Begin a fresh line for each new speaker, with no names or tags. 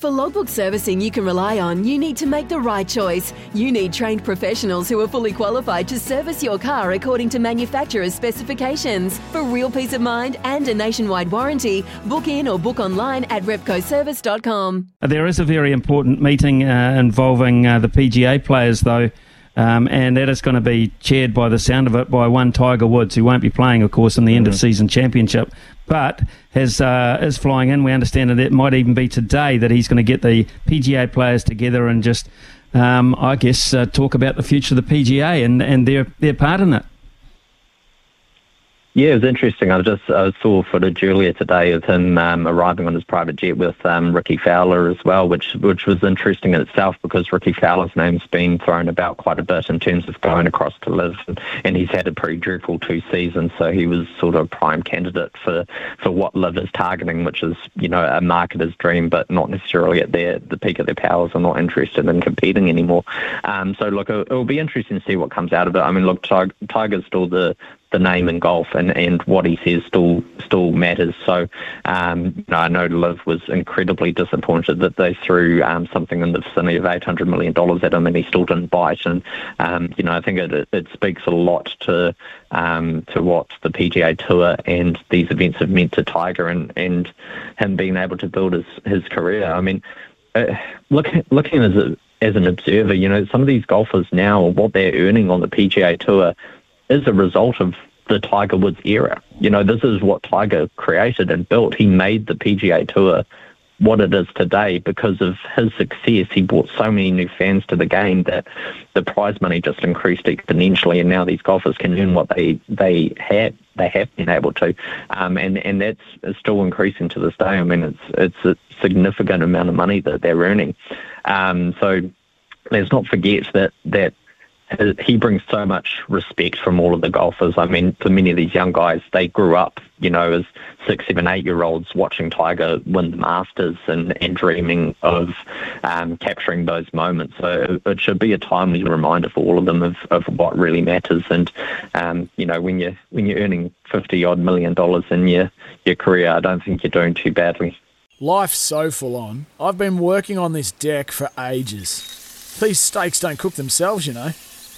For logbook servicing you can rely on, you need to make the right choice. You need trained professionals who are fully qualified to service your car according to manufacturer's specifications. For real peace of mind and a nationwide warranty, book in or book online at repcoservice.com.
There is a very important meeting uh, involving uh, the PGA players, though. Um, and that is going to be chaired by the sound of it by one Tiger Woods, who won't be playing, of course, in the end of season championship, but has uh, is flying in. We understand that it might even be today that he's going to get the PGA players together and just, um, I guess, uh, talk about the future of the PGA and, and their their part in it.
Yeah, it was interesting. I just I saw footage earlier today of him um, arriving on his private jet with um, Rickie Fowler as well, which which was interesting in itself because Rickie Fowler's name's been thrown about quite a bit in terms of going across to Liv, and, and he's had a pretty dreadful two seasons, so he was sort of a prime candidate for, for what Liv is targeting, which is you know a marketer's dream, but not necessarily at their the peak of their powers, are not interested in competing anymore. Um, so look, it, will be interesting to see what comes out of it. I mean, look, Tiger's still the the name in golf and, and what he says still still matters. So um, you know, I know Liv was incredibly disappointed that they threw um, something in the vicinity of eight hundred million dollars at him and he still didn't bite. And um, you know I think it, it speaks a lot to um, to what the PGA Tour and these events have meant to Tiger and, and him being able to build his his career. I mean, uh, looking looking as a as an observer, you know, some of these golfers now, what they're earning on the PGA Tour is a result of the Tiger Woods era. You know, this is what Tiger created and built. He made the PGA Tour what it is today because of his success. He brought so many new fans to the game that the prize money just increased exponentially, and now these golfers can earn what they they have they have been able to, um, and and that's still increasing to this day. I mean, it's it's a significant amount of money that they're earning. Um, so let's not forget that that he brings so much respect from all of the golfers. I mean, for many of these young guys, they grew up, you know, as six, seven, eight year olds watching Tiger win the Masters and, and dreaming of um, capturing those moments. So it should be a timely reminder for all of them of, of what really matters. And, um, you know, when you're, when you're earning 50 odd million dollars in your, your career, I don't think you're doing too badly.
Life's so full on. I've been working on this deck for ages. These steaks don't cook themselves, you know.